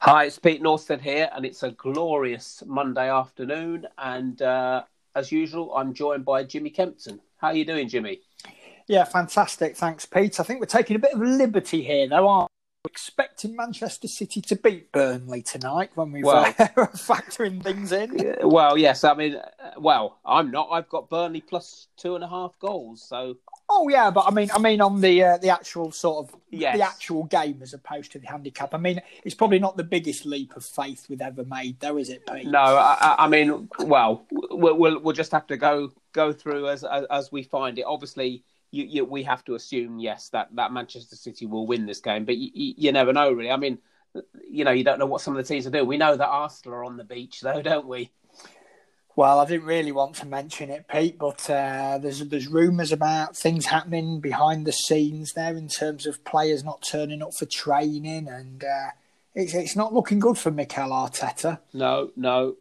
Hi, it's Pete Nordsted here, and it's a glorious Monday afternoon. And uh, as usual, I'm joined by Jimmy Kempton. How are you doing, Jimmy? Yeah, fantastic. Thanks, Pete. I think we're taking a bit of liberty here, though, aren't we? Expecting Manchester City to beat Burnley tonight when we well, uh, factoring things in. Well, yes. I mean, uh, well, I'm not. I've got Burnley plus two and a half goals. So. Oh yeah, but I mean, I mean, on the uh, the actual sort of yes. the actual game as opposed to the handicap. I mean, it's probably not the biggest leap of faith we've ever made, though, is it, Pete? No, I, I mean, well, we'll, we'll, just have to go go through as as, as we find it. Obviously you, you, we have to assume yes that, that Manchester City will win this game, but you, you, never know really. I mean, you know, you don't know what some of the teams are doing. We know that Arsenal are on the beach, though, don't we? Well, I didn't really want to mention it, Pete, but uh, there's there's rumours about things happening behind the scenes there in terms of players not turning up for training, and uh, it's it's not looking good for Mikel Arteta. No, no,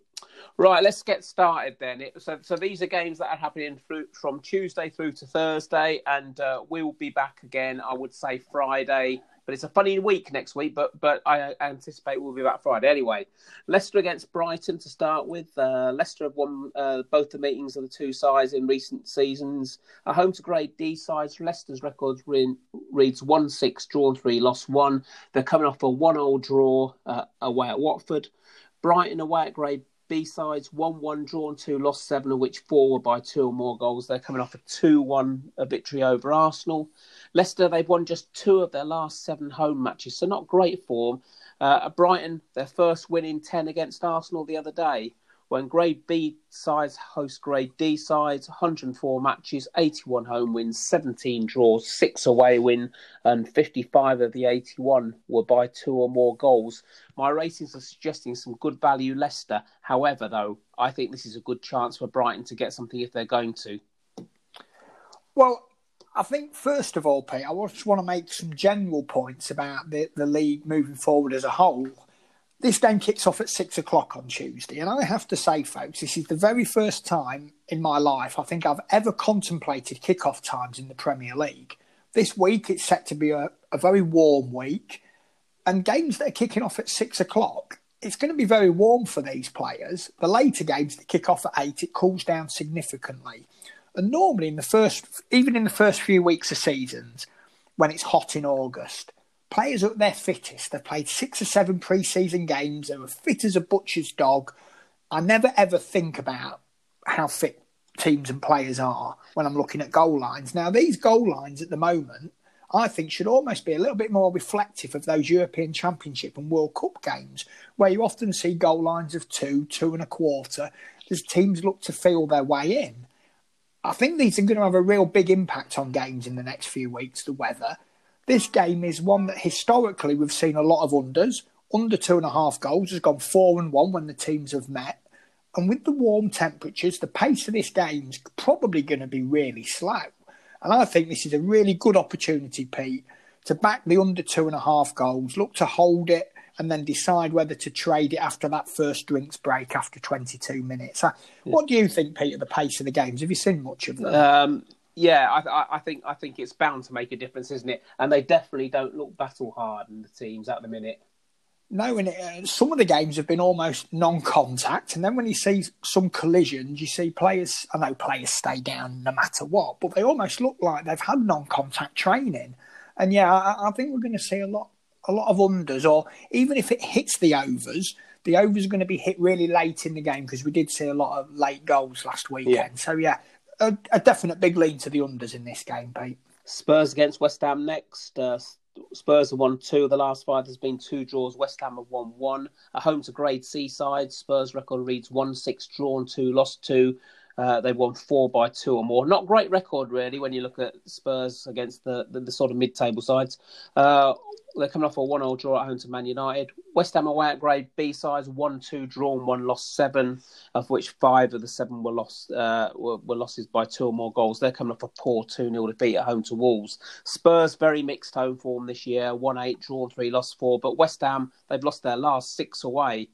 Right, let's get started then. So, so these are games that are happening through, from Tuesday through to Thursday, and uh, we'll be back again. I would say Friday, but it's a funny week next week. But but I anticipate we'll be back Friday anyway. Leicester against Brighton to start with. Uh, Leicester have won uh, both the meetings of the two sides in recent seasons. A home to Grade D sides. Leicester's record re- reads one six, drawn three, lost one. They're coming off a one all draw uh, away at Watford. Brighton away at Grade B sides 1 1 drawn 2, lost 7, of which 4 were by 2 or more goals. They're coming off a 2 1 victory over Arsenal. Leicester, they've won just two of their last seven home matches, so not great form. Uh, Brighton, their first win in 10 against Arsenal the other day when Grade B sides host Grade D sides, 104 matches, 81 home wins, 17 draws, 6 away win, and 55 of the 81 were by two or more goals. My ratings are suggesting some good value Leicester. However, though, I think this is a good chance for Brighton to get something if they're going to. Well, I think first of all, Pete, I just want to make some general points about the, the league moving forward as a whole. This game kicks off at six o'clock on Tuesday, and I have to say, folks, this is the very first time in my life I think I've ever contemplated kickoff times in the Premier League. This week it's set to be a, a very warm week, and games that are kicking off at six o'clock, it's going to be very warm for these players. The later games that kick off at eight, it cools down significantly. And normally, in the first, even in the first few weeks of seasons, when it's hot in August, players are at their fittest. They've played six or seven pre-season games. They were fit as a butcher's dog. I never ever think about how fit teams and players are when I'm looking at goal lines. Now, these goal lines at the moment, I think, should almost be a little bit more reflective of those European Championship and World Cup games, where you often see goal lines of two, two and a quarter, as teams look to feel their way in. I think these are going to have a real big impact on games in the next few weeks, the weather. This game is one that historically we've seen a lot of unders. Under two and a half goals has gone four and one when the teams have met. And with the warm temperatures, the pace of this game is probably going to be really slow. And I think this is a really good opportunity, Pete, to back the under two and a half goals, look to hold it, and then decide whether to trade it after that first drinks break after 22 minutes. Uh, what do you think, Pete, of the pace of the games? Have you seen much of them? Um, yeah, I, I, think I think it's bound to make a difference, isn't it? And they definitely don't look battle hard in the teams at the minute. No, and uh, some of the games have been almost non-contact, and then when you see some collisions, you see players. I know players stay down no matter what, but they almost look like they've had non-contact training. And yeah, I, I think we're going to see a lot, a lot of unders, or even if it hits the overs, the overs are going to be hit really late in the game because we did see a lot of late goals last weekend. Yeah. So yeah, a, a, definite big lean to the unders in this game, Pete. Spurs against West Ham next. Uh, Spurs have won two of the last five. There's been two draws. West Ham have won one. A home to Grade C side. Spurs record reads one six drawn two, lost two. Uh, they've won four by two or more. Not great record really when you look at Spurs against the the, the sort of mid-table sides. Uh, they're coming off a one-all draw at home to Man United. West Ham away at Grade B sides, one-two drawn, one lost seven, of which five of the seven were lost uh, were, were, losses by two or more goals. They're coming off a poor two-nil defeat at home to Wolves. Spurs very mixed home form this year, one-eight drawn, three lost four. But West Ham they've lost their last six away.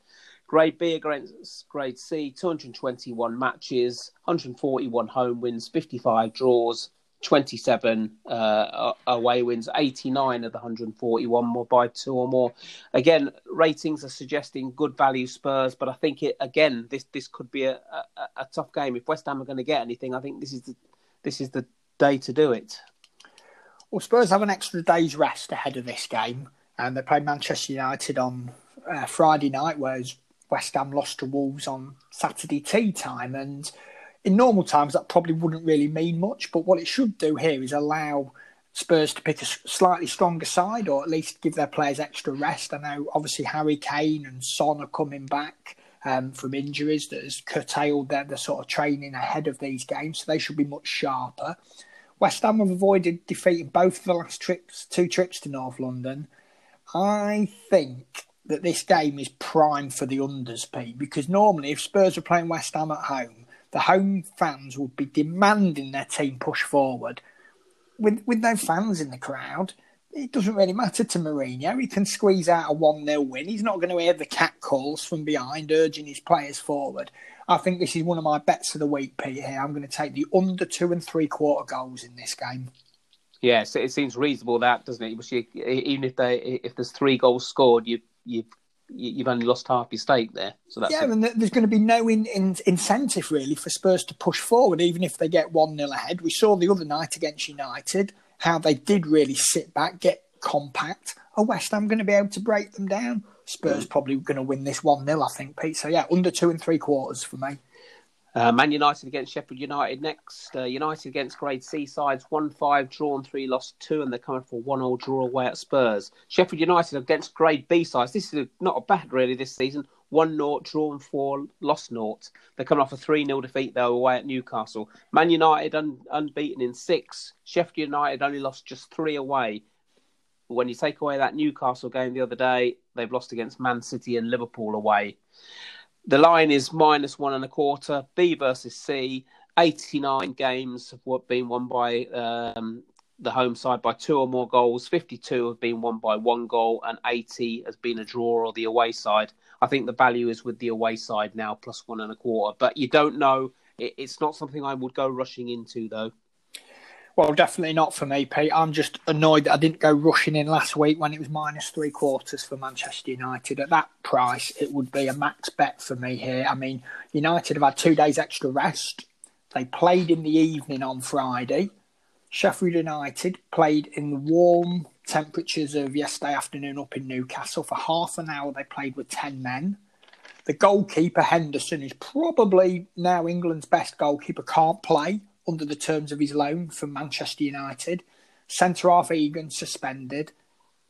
Grade B against Grade C, 221 matches, 141 home wins, 55 draws, 27 uh, away wins, 89 of the 141 more by two or more. Again, ratings are suggesting good value Spurs, but I think it again this this could be a, a, a tough game. If West Ham are going to get anything, I think this is the this is the day to do it. Well, Spurs have an extra day's rest ahead of this game, and they play Manchester United on uh, Friday night, whereas West Ham lost to Wolves on Saturday tea time, and in normal times, that probably wouldn't really mean much. But what it should do here is allow Spurs to pick a slightly stronger side, or at least give their players extra rest. I know, obviously, Harry Kane and Son are coming back um, from injuries that has curtailed their, their sort of training ahead of these games, so they should be much sharper. West Ham have avoided defeating both of the last trips, two trips to North London. I think that this game is prime for the unders, Pete, because normally if Spurs are playing West Ham at home, the home fans would be demanding their team push forward. With with no fans in the crowd, it doesn't really matter to Mourinho. He can squeeze out a 1 0 win. He's not going to hear the cat calls from behind urging his players forward. I think this is one of my bets of the week, Pete. Here, I'm going to take the under two and three quarter goals in this game. Yes, it seems reasonable that doesn't it? Even if they if there's three goals scored, you you you've only lost half your stake there. So that's yeah, and there's going to be no in, in, incentive really for Spurs to push forward, even if they get one 0 ahead. We saw the other night against United how they did really sit back, get compact. Are West Ham going to be able to break them down? Spurs mm. probably going to win this one 0 I think, Pete. So yeah, under two and three quarters for me. Uh, Man United against Sheffield United next. Uh, United against Grade C sides, 1 5, drawn 3, lost 2, and they're coming for 1 0 draw away at Spurs. Sheffield United against Grade B sides. This is not a bad, really, this season. 1 0, drawn 4, lost 0. They're coming off a 3 0 defeat, though, away at Newcastle. Man United un- unbeaten in 6. Sheffield United only lost just 3 away. When you take away that Newcastle game the other day, they've lost against Man City and Liverpool away. The line is minus one and a quarter. B versus C. 89 games have been won by um, the home side by two or more goals. 52 have been won by one goal, and 80 has been a draw or the away side. I think the value is with the away side now, plus one and a quarter. But you don't know. it's not something I would go rushing into, though. Well, definitely not for me, Pete. I'm just annoyed that I didn't go rushing in last week when it was minus three quarters for Manchester United. At that price, it would be a max bet for me here. I mean, United have had two days extra rest. They played in the evening on Friday. Sheffield United played in the warm temperatures of yesterday afternoon up in Newcastle. For half an hour, they played with 10 men. The goalkeeper, Henderson, is probably now England's best goalkeeper, can't play under the terms of his loan from Manchester United. Centre half Egan suspended.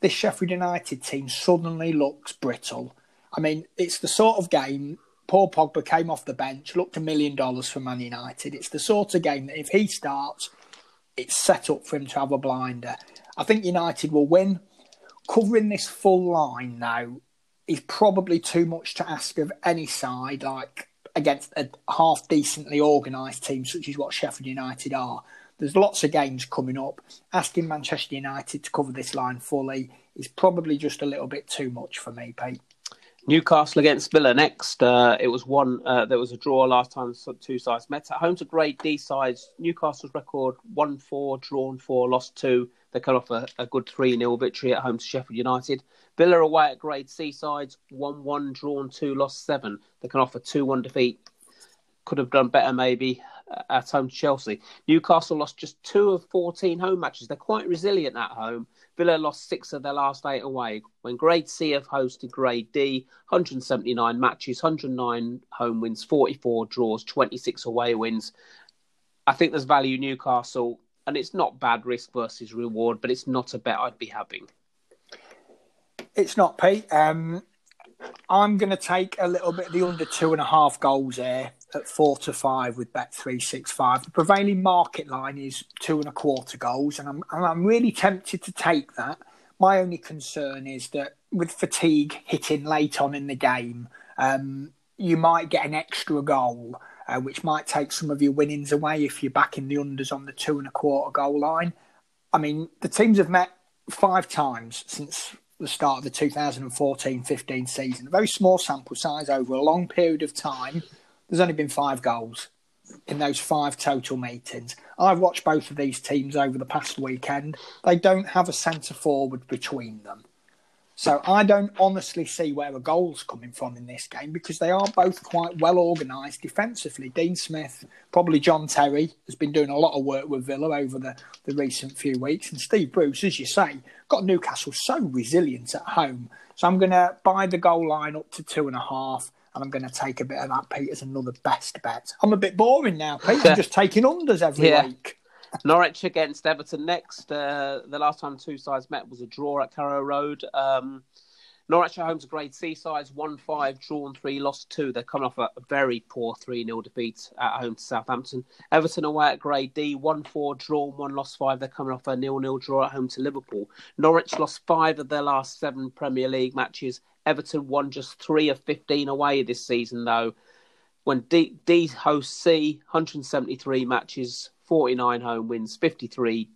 This Sheffield United team suddenly looks brittle. I mean, it's the sort of game. Paul Pogba came off the bench, looked a million dollars for Man United. It's the sort of game that if he starts, it's set up for him to have a blinder. I think United will win. Covering this full line now is probably too much to ask of any side. Like against a half decently organised team such as what Sheffield United are. There's lots of games coming up. Asking Manchester United to cover this line fully is probably just a little bit too much for me, Pete. Newcastle against Villa next. Uh, it was one. Uh, there was a draw last time. Two sides met at home to great D sides. Newcastle's record one four, drawn four, lost two. They cut off a, a good three 0 victory at home to Sheffield United. Villa away at Grade C sides, 1 1, drawn 2, lost 7. They can offer 2 1 defeat. Could have done better maybe uh, at home to Chelsea. Newcastle lost just 2 of 14 home matches. They're quite resilient at home. Villa lost 6 of their last 8 away. When Grade C have hosted Grade D, 179 matches, 109 home wins, 44 draws, 26 away wins. I think there's value Newcastle, and it's not bad risk versus reward, but it's not a bet I'd be having. It's not, Pete. Um, I'm going to take a little bit of the under two and a half goals there at four to five with bet three six five. The prevailing market line is two and a quarter goals, and I'm and I'm really tempted to take that. My only concern is that with fatigue hitting late on in the game, um, you might get an extra goal, uh, which might take some of your winnings away if you're backing the unders on the two and a quarter goal line. I mean, the teams have met five times since the start of the 2014-15 season. A very small sample size over a long period of time. There's only been five goals. in those five total meetings. I've watched both of these teams over the past weekend. They don't have a centre forward between them. So I don't honestly see where a goal's coming from in this game because they are both quite well organised defensively. Dean Smith, probably John Terry, has been doing a lot of work with Villa over the, the recent few weeks. And Steve Bruce, as you say, got Newcastle so resilient at home. So I'm going to buy the goal line up to two and a half. And I'm going to take a bit of that, Pete, as another best bet. I'm a bit boring now, Pete. I'm just taking unders every yeah. week. Norwich against Everton next. Uh, the last time two sides met was a draw at Carrow Road. Um, Norwich at home to Grade C sides, 1 5, drawn 3, lost 2. They're coming off a very poor 3 0 defeat at home to Southampton. Everton away at Grade D, 1 4, drawn 1, lost 5. They're coming off a 0 0 draw at home to Liverpool. Norwich lost 5 of their last 7 Premier League matches. Everton won just 3 of 15 away this season, though. When D, D hosts C, 173 matches, 49 home wins, 53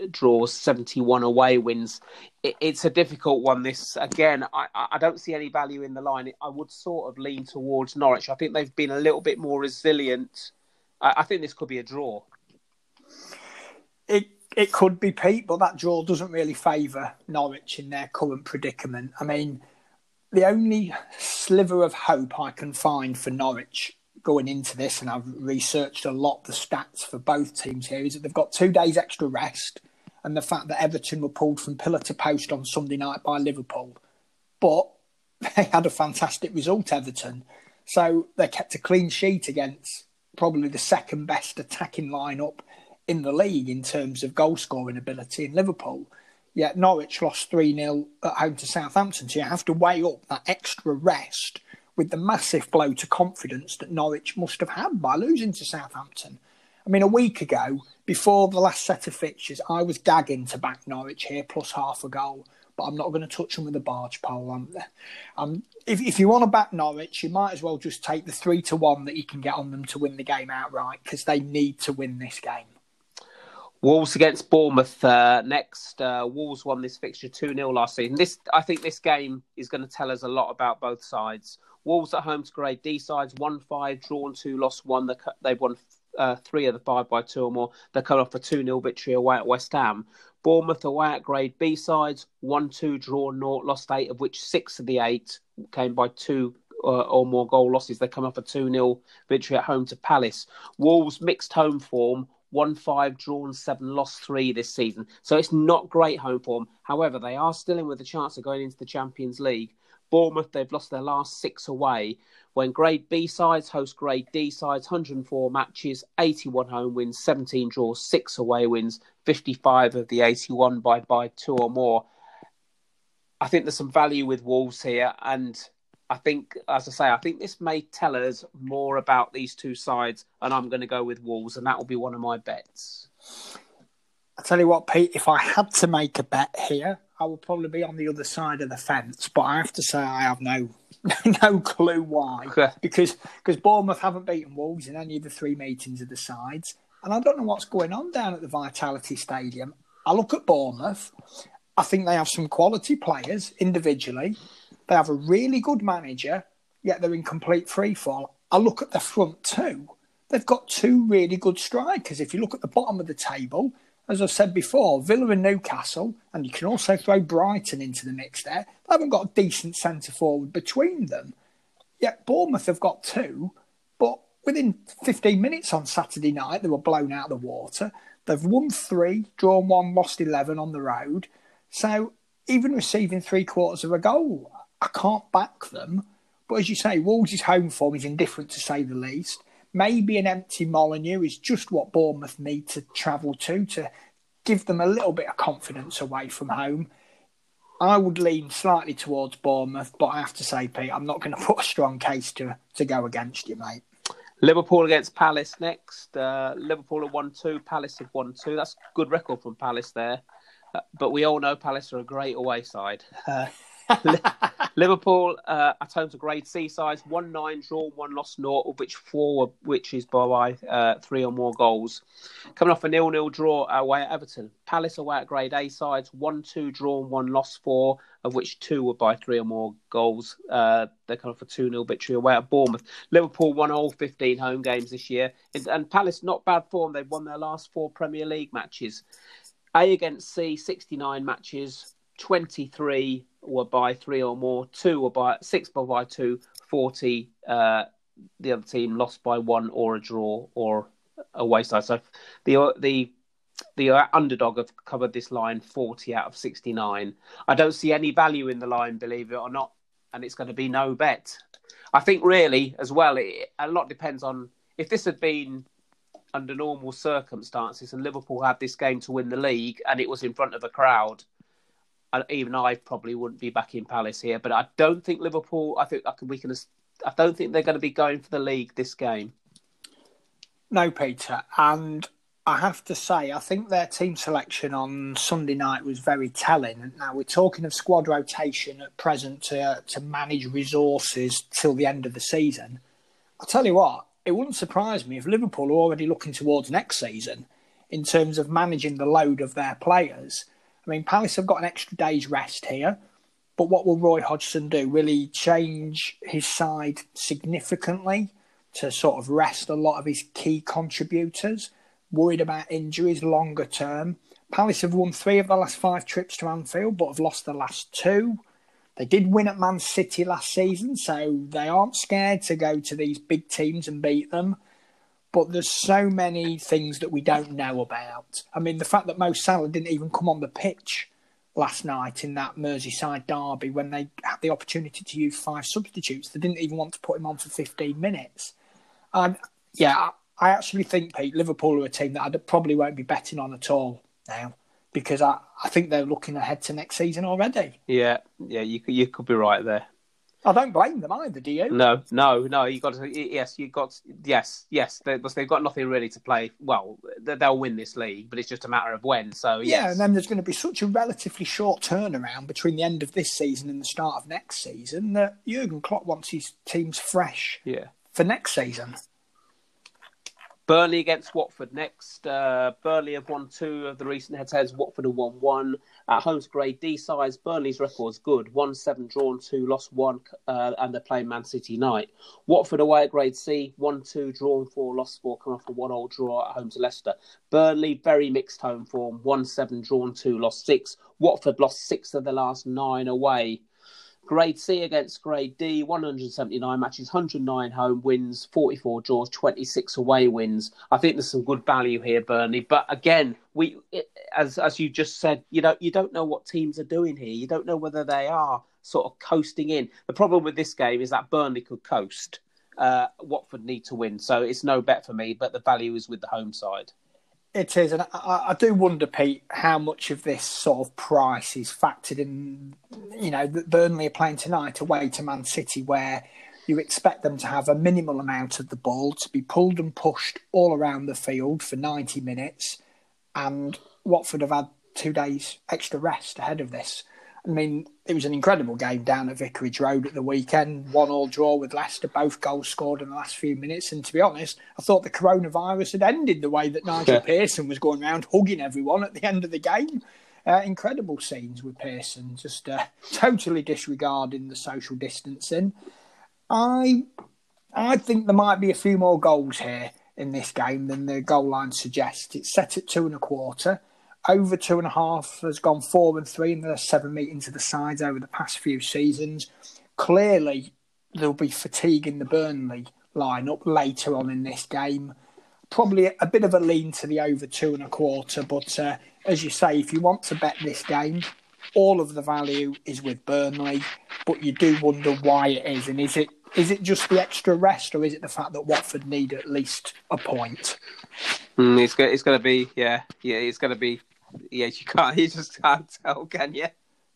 uh, draws, 71 away wins. It, it's a difficult one. This again, I, I don't see any value in the line. I would sort of lean towards Norwich. I think they've been a little bit more resilient. I, I think this could be a draw. It it could be Pete, but that draw doesn't really favour Norwich in their current predicament. I mean, the only sliver of hope I can find for Norwich going into this, and I've researched a lot the stats for both teams here, is that they've got two days extra rest, and the fact that Everton were pulled from pillar to post on Sunday night by Liverpool, but they had a fantastic result, Everton. So they kept a clean sheet against probably the second best attacking lineup in the league in terms of goal scoring ability in Liverpool. Yet Norwich lost 3 0 at home to Southampton. So you have to weigh up that extra rest with the massive blow to confidence that Norwich must have had by losing to Southampton. I mean, a week ago, before the last set of fixtures, I was gagging to back Norwich here plus half a goal, but I'm not going to touch them with a barge pole. I'm, I'm, if, if you want to back Norwich, you might as well just take the three to one that you can get on them to win the game outright because they need to win this game. Wolves against Bournemouth uh, next. Uh, Wolves won this fixture 2 0 last season. This, I think this game is going to tell us a lot about both sides. Wolves at home to grade D sides, 1 5, drawn 2, lost 1. They've won uh, three of the five by two or more. They're coming off a 2 0 victory away at West Ham. Bournemouth away at grade B sides, 1 2, draw 0, lost 8, of which 6 of the 8 came by 2 uh, or more goal losses. They come off a 2 0 victory at home to Palace. Wolves mixed home form, one five, drawn seven, lost three this season. So it's not great home form. However, they are still in with a chance of going into the Champions League. Bournemouth, they've lost their last six away. When Grade B sides host Grade D sides, 104 matches, 81 home wins, 17 draws, six away wins, 55 of the 81 by by two or more. I think there's some value with Wolves here, and I think, as I say, I think this may tell us more about these two sides, and I'm going to go with Wolves, and that will be one of my bets. I tell you what, Pete, if I had to make a bet here, I would probably be on the other side of the fence. But I have to say, I have no no clue why, because because Bournemouth haven't beaten Wolves in any of the three meetings of the sides, and I don't know what's going on down at the Vitality Stadium. I look at Bournemouth. I think they have some quality players individually. They have a really good manager, yet they're in complete free fall. I look at the front two. They've got two really good strikers. If you look at the bottom of the table, as I've said before, Villa and Newcastle, and you can also throw Brighton into the mix there. They haven't got a decent centre forward between them. Yet Bournemouth have got two, but within 15 minutes on Saturday night, they were blown out of the water. They've won three, drawn one, lost 11 on the road. So even receiving three quarters of a goal, I can't back them. But as you say, Wolves' home form is indifferent to say the least. Maybe an empty Molineux is just what Bournemouth need to travel to to give them a little bit of confidence away from home. I would lean slightly towards Bournemouth, but I have to say, Pete, I'm not going to put a strong case to to go against you, mate. Liverpool against Palace next. Uh, Liverpool have won two, Palace have won two. That's a good record from Palace there. Uh, but we all know Palace are a great away side. Uh, Liverpool uh, at home to Grade C sides, one nine draw, one lost, naught, of which four which is by uh, three or more goals. Coming off a nil nil draw away at Everton, Palace away at Grade A sides, one two draw, one lost, four of which two were by three or more goals. Uh, they're coming off a two 0 victory away at Bournemouth. Liverpool won all fifteen home games this year, and Palace not bad form. They've won their last four Premier League matches. A against C, sixty nine matches. 23 were by three or more, two were by six were by two, 40 uh, the other team lost by one or a draw or a wayside. So the the the underdog have covered this line 40 out of 69. I don't see any value in the line, believe it or not, and it's going to be no bet. I think really as well, it, a lot depends on if this had been under normal circumstances and Liverpool had this game to win the league and it was in front of a crowd even I probably wouldn't be back in Palace here. But I don't think Liverpool. I think I can, we can. I don't think they're going to be going for the league this game. No, Peter, and I have to say, I think their team selection on Sunday night was very telling. Now we're talking of squad rotation at present to to manage resources till the end of the season. I'll tell you what, it wouldn't surprise me if Liverpool are already looking towards next season in terms of managing the load of their players I mean, Palace have got an extra day's rest here, but what will Roy Hodgson do? Will he change his side significantly to sort of rest a lot of his key contributors? Worried about injuries longer term. Palace have won three of the last five trips to Anfield, but have lost the last two. They did win at Man City last season, so they aren't scared to go to these big teams and beat them but there's so many things that we don't know about. I mean, the fact that Mo Salah didn't even come on the pitch last night in that Merseyside derby when they had the opportunity to use five substitutes, they didn't even want to put him on for 15 minutes. And yeah, I actually think, Pete, Liverpool are a team that I probably won't be betting on at all now because I, I think they're looking ahead to next season already. Yeah, yeah, you you could be right there. I don't blame them either, do you? No, no, no. You got to. Yes, you got. Yes, yes. They, they've got nothing really to play. Well, they'll win this league, but it's just a matter of when. So yes. yeah, and then there's going to be such a relatively short turnaround between the end of this season and the start of next season that Jurgen Klopp wants his teams fresh. Yeah. For next season. Burnley against Watford next. Uh, Burnley have won two of the recent head-to-heads. Watford have won one. At home's grade D size, Burnley's record's good. One seven drawn, two lost one, uh, and they're playing Man City night. Watford away at grade C, one two drawn, four lost four, coming off a one all draw at home to Leicester. Burnley very mixed home form. One seven drawn, two lost six. Watford lost six of the last nine away. Grade C against Grade D, 179 matches, 109 home wins, 44 draws, 26 away wins. I think there's some good value here, Burnley. But again, we, as as you just said, you know, you don't know what teams are doing here. You don't know whether they are sort of coasting in. The problem with this game is that Burnley could coast. Uh, Watford need to win, so it's no bet for me. But the value is with the home side. It is, and I, I, do wonder, Pete, how much of this sort of price is factored in. You know, that Burnley are playing tonight away to Man City, where you expect them to have a minimal amount of the ball to be pulled and pushed all around the field for 90 minutes, and Watford have had two days extra rest ahead of this. I mean, it was an incredible game down at Vicarage Road at the weekend. One all draw with Leicester, both goals scored in the last few minutes. And to be honest, I thought the coronavirus had ended the way that Nigel yeah. Pearson was going around hugging everyone at the end of the game. Uh, incredible scenes with Pearson, just uh, totally disregarding the social distancing. I, I think there might be a few more goals here in this game than the goal line suggests. It's set at two and a quarter over two and a half has gone four and three in the seven meetings of the sides over the past few seasons. Clearly, there'll be fatigue in the Burnley lineup later on in this game. Probably a bit of a lean to the over two and a quarter, but uh, as you say, if you want to bet this game, all of the value is with Burnley, but you do wonder why it is, and is it is it just the extra rest, or is it the fact that Watford need at least a point? Mm, it's going. It's going to be. Yeah, yeah. It's going to be yeah, you can't. You just can't tell, can you?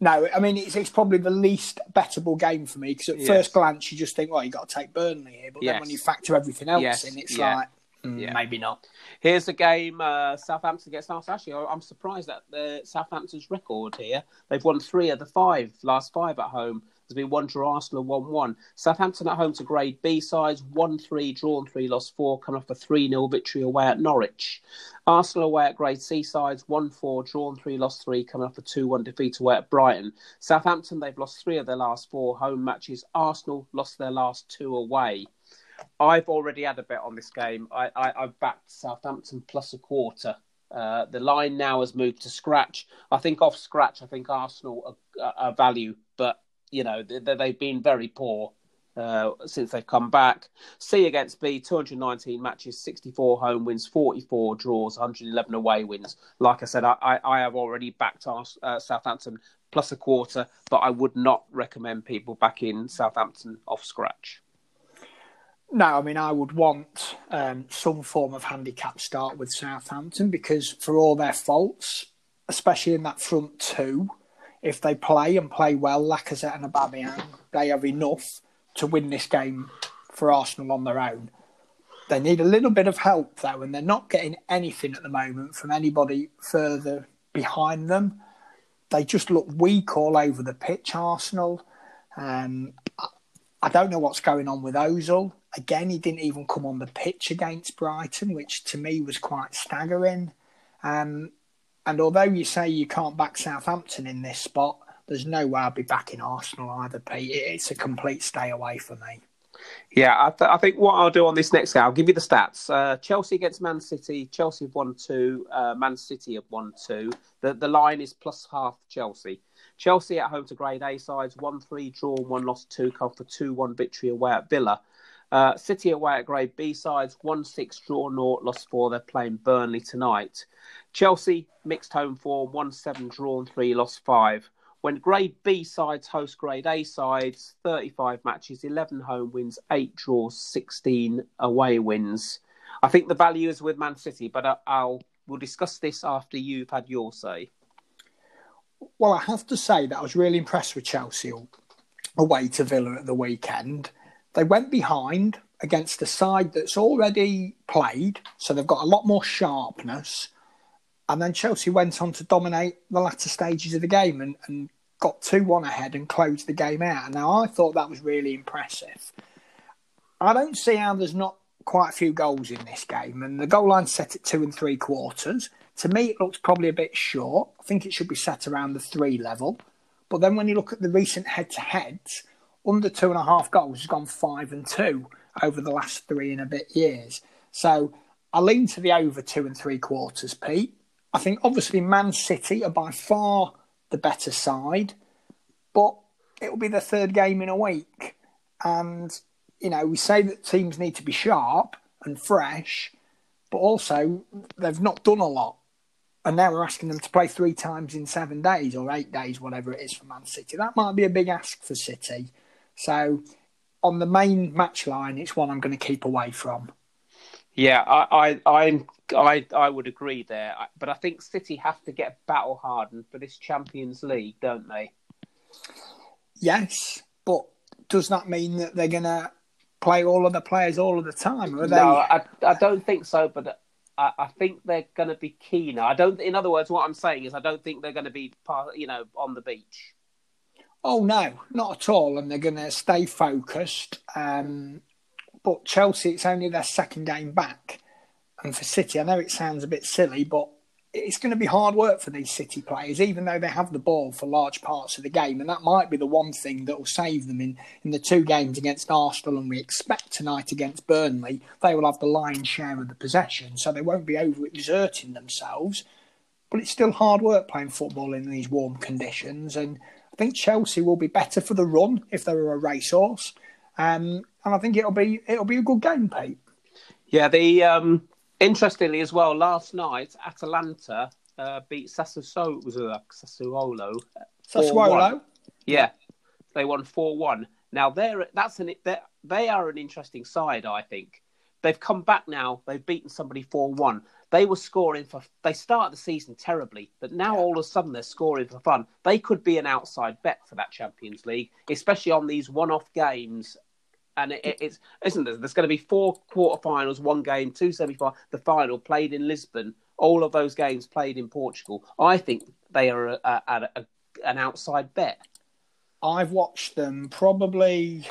No, I mean it's, it's probably the least bettable game for me because at yes. first glance you just think, well, you got to take Burnley here, but yes. then when you factor everything else yes. in, it's yeah. like, Mm, Yeah. Maybe not. Here's the game uh, Southampton against Arsenal. Actually, I'm surprised at the Southampton's record here. They've won three of the five last five at home. There's been one draw, Arsenal one one. Southampton at home to Grade B sides, one three, drawn three, lost four, coming off a three 0 victory away at Norwich. Arsenal away at Grade C sides, one four, drawn three, lost three, coming off a two one defeat away at Brighton. Southampton they've lost three of their last four home matches. Arsenal lost their last two away. I've already had a bet on this game. I, I, I've backed Southampton plus a quarter. Uh, the line now has moved to scratch. I think off scratch, I think Arsenal are, are value, but you know they, they've been very poor uh, since they've come back. C against B, 219 matches, 64 home wins, 44 draws, 111 away wins. Like I said, I, I, I have already backed Ars- uh, Southampton plus a quarter, but I would not recommend people backing Southampton off scratch. No, I mean, I would want um, some form of handicap start with Southampton because, for all their faults, especially in that front two, if they play and play well, Lacazette and Aubameyang, they have enough to win this game for Arsenal on their own. They need a little bit of help, though, and they're not getting anything at the moment from anybody further behind them. They just look weak all over the pitch, Arsenal. Um, I, don't know what's going on with Ozil. Again, he didn't even come on the pitch against Brighton, which to me was quite staggering. Um, and although you say you can't back Southampton in this spot, there's no way I'll be backing Arsenal either, Pete. It's a complete stay away for me. Yeah, I, th- I think what I'll do on this next game, I'll give you the stats. Uh, Chelsea against Man City. Chelsea have won two. Uh, Man City have won two. The the line is plus half Chelsea. Chelsea at home to Grade A sides, one three drawn, one lost two, come for two one victory away at Villa. Uh, City away at Grade B sides, one six draw, naught lost four. They're playing Burnley tonight. Chelsea mixed home form, one seven drawn, three lost five. When Grade B sides host Grade A sides, 35 matches, 11 home wins, 8 draws, 16 away wins. I think the value is with Man City, but I- I'll we'll discuss this after you've had your say. Well, I have to say that I was really impressed with Chelsea away to Villa at the weekend. They went behind against a side that's already played, so they've got a lot more sharpness. And then Chelsea went on to dominate the latter stages of the game and, and got 2 1 ahead and closed the game out. Now, I thought that was really impressive. I don't see how there's not quite a few goals in this game, and the goal line set at two and three quarters. To me, it looks probably a bit short. I think it should be set around the three level. But then when you look at the recent head to heads, under two and a half goals has gone five and two over the last three and a bit years. So I lean to the over two and three quarters, Pete. I think obviously Man City are by far the better side, but it will be the third game in a week. And, you know, we say that teams need to be sharp and fresh, but also they've not done a lot. And now we're asking them to play three times in seven days or eight days, whatever it is for Man City. That might be a big ask for City. So on the main match line, it's one I'm going to keep away from. Yeah, I, I, I, I, would agree there, but I think City have to get battle hardened for this Champions League, don't they? Yes, but does that mean that they're going to play all of the players all of the time? Are they... No, I, I don't think so. But I, I think they're going to be keener. I don't. In other words, what I'm saying is, I don't think they're going to be, part, you know, on the beach. Oh no, not at all. And they're going to stay focused. Um, but Chelsea, it's only their second game back, and for City, I know it sounds a bit silly, but it's going to be hard work for these City players, even though they have the ball for large parts of the game. And that might be the one thing that will save them in, in the two games against Arsenal and we expect tonight against Burnley. They will have the lion's share of the possession, so they won't be overexerting themselves. But it's still hard work playing football in these warm conditions. And I think Chelsea will be better for the run if they were a racehorse. Um, and I think it'll be it'll be a good game, Pete. Yeah, the um, interestingly as well, last night Atalanta uh, beat Sassuolo. Was it Sassuolo? Sassuolo. Yeah, they won four one. Now they're that's an they're, they are an interesting side. I think they've come back now. They've beaten somebody four one. They were scoring for. They started the season terribly, but now all of a sudden they're scoring for fun. They could be an outside bet for that Champions League, especially on these one-off games and it, it's isn't there? There's going to be four quarterfinals, one game, two semi-finals, the final played in Lisbon. All of those games played in Portugal. I think they are a, a, an outside bet. I've watched them probably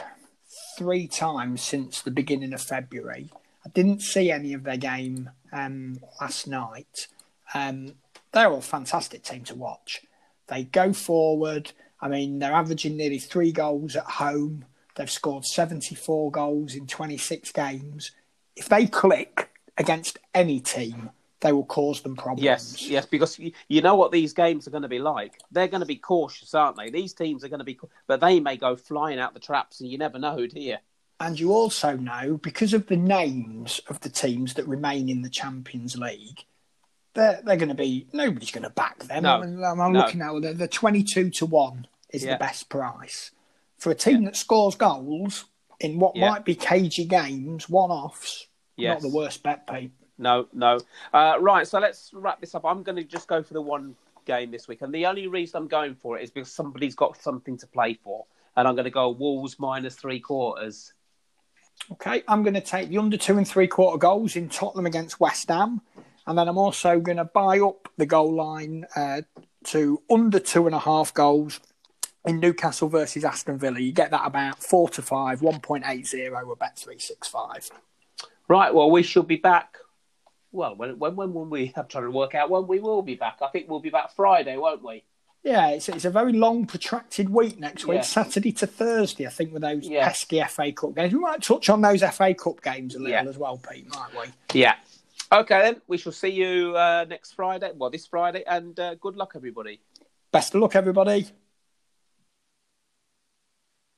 three times since the beginning of February. I didn't see any of their game um, last night. Um, they're a fantastic team to watch. They go forward. I mean, they're averaging nearly three goals at home. They've scored 74 goals in 26 games. If they click against any team, they will cause them problems. Yes, yes, because you, know what these games are going to be like. They're going to be cautious, aren't they? These teams are going to be, but they may go flying out the traps, and you never know, do you? And you also know, because of the names of the teams that remain in the Champions League, they're, they're going to be, nobody's going to back them. No, I'm, I'm no. looking at the, the 22 to 1 is Yeah. the best price. For a team that scores goals in what Yeah. might be cagey games, one offs, Yes. not the worst bet, Pete. No, no. Uh, right, so let's wrap this up. I'm going to just go for the one game this week, and the only reason I'm going for it is because somebody's got something to play for, and I'm going to go Wolves minus three quarters. Okay, I'm going to take the under two and three quarter goals in Tottenham against West Ham, and then I'm also going to buy up the goal line uh, to under two and a half goals in Newcastle versus Aston Villa. You get that about four to five, one point eight zero, or bet three six five. Right, well, we should be back. Well, when when when will we? I'm trying to work out when we will be back. I think we'll be back Friday, won't we? Yeah, it's, it's a very long, protracted week next week, Yeah. Saturday to Thursday. I think with those Yeah. pesky FA Cup games, we might touch on those FA Cup games a little Yeah. as well, Pete, might we? Yeah. Okay, then we shall see you uh, next Friday. Well, this Friday, and uh, good luck, everybody. Best of luck, everybody.